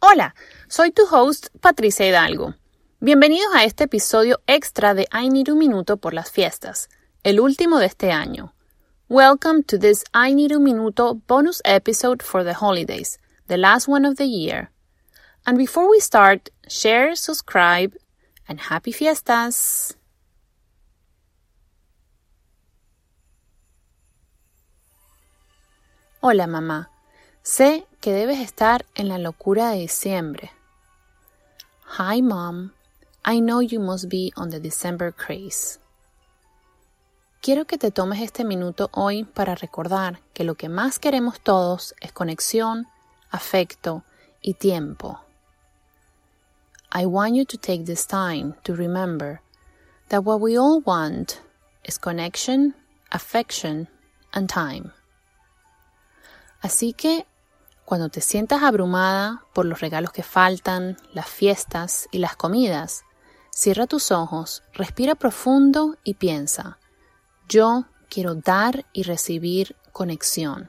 Hola, soy tu host Patricia Hidalgo. Bienvenidos a este episodio extra de I Need un Minuto por las fiestas, el último de este año. Welcome to this I Need un Minuto bonus episode for the holidays, the last one of the year. And before we start, share, subscribe, and happy fiestas! Hola mamá. Sé que debes estar en la locura de diciembre. Hi mom. I know you must be on the December craze. Quiero que te tomes este minuto hoy para recordar que lo que más queremos todos es conexión, afecto y tiempo. I want you to take this time to remember that what we all want is connection, affection, and time. Así que cuando te sientas abrumada por los regalos que faltan, las fiestas y las comidas, cierra tus ojos, respira profundo y piensa, yo quiero dar y recibir conexión.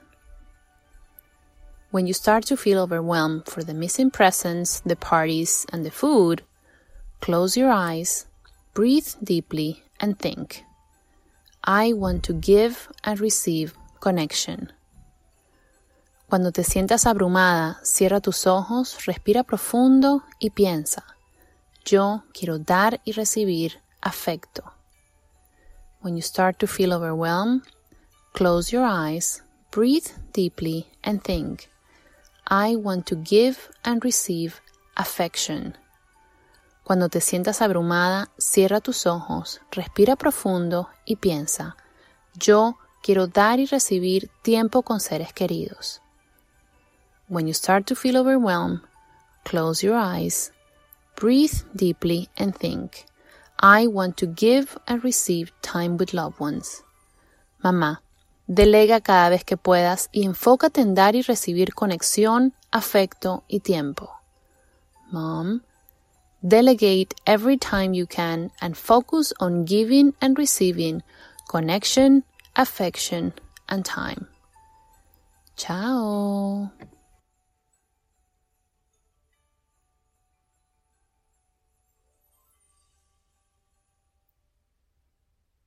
When you start to feel overwhelmed for the missing presents, the parties, and the food, close your eyes, breathe deeply, and think. I want to give and receive connection. Cuando te sientas abrumada, cierra tus ojos, respira profundo y piensa, yo quiero dar y recibir afecto. When you start to feel overwhelmed, close your eyes, breathe deeply and think, I want to give and receive affection. Cuando te sientas abrumada, cierra tus ojos, respira profundo y piensa, yo quiero dar y recibir tiempo con seres queridos. When you start to feel overwhelmed, close your eyes, breathe deeply, and think, I want to give and receive time with loved ones. Mamá, delega cada vez que puedas y enfócate en dar y recibir conexión, afecto y tiempo. Mom, delegate every time you can and focus on giving and receiving connection, affection, and time. Ciao.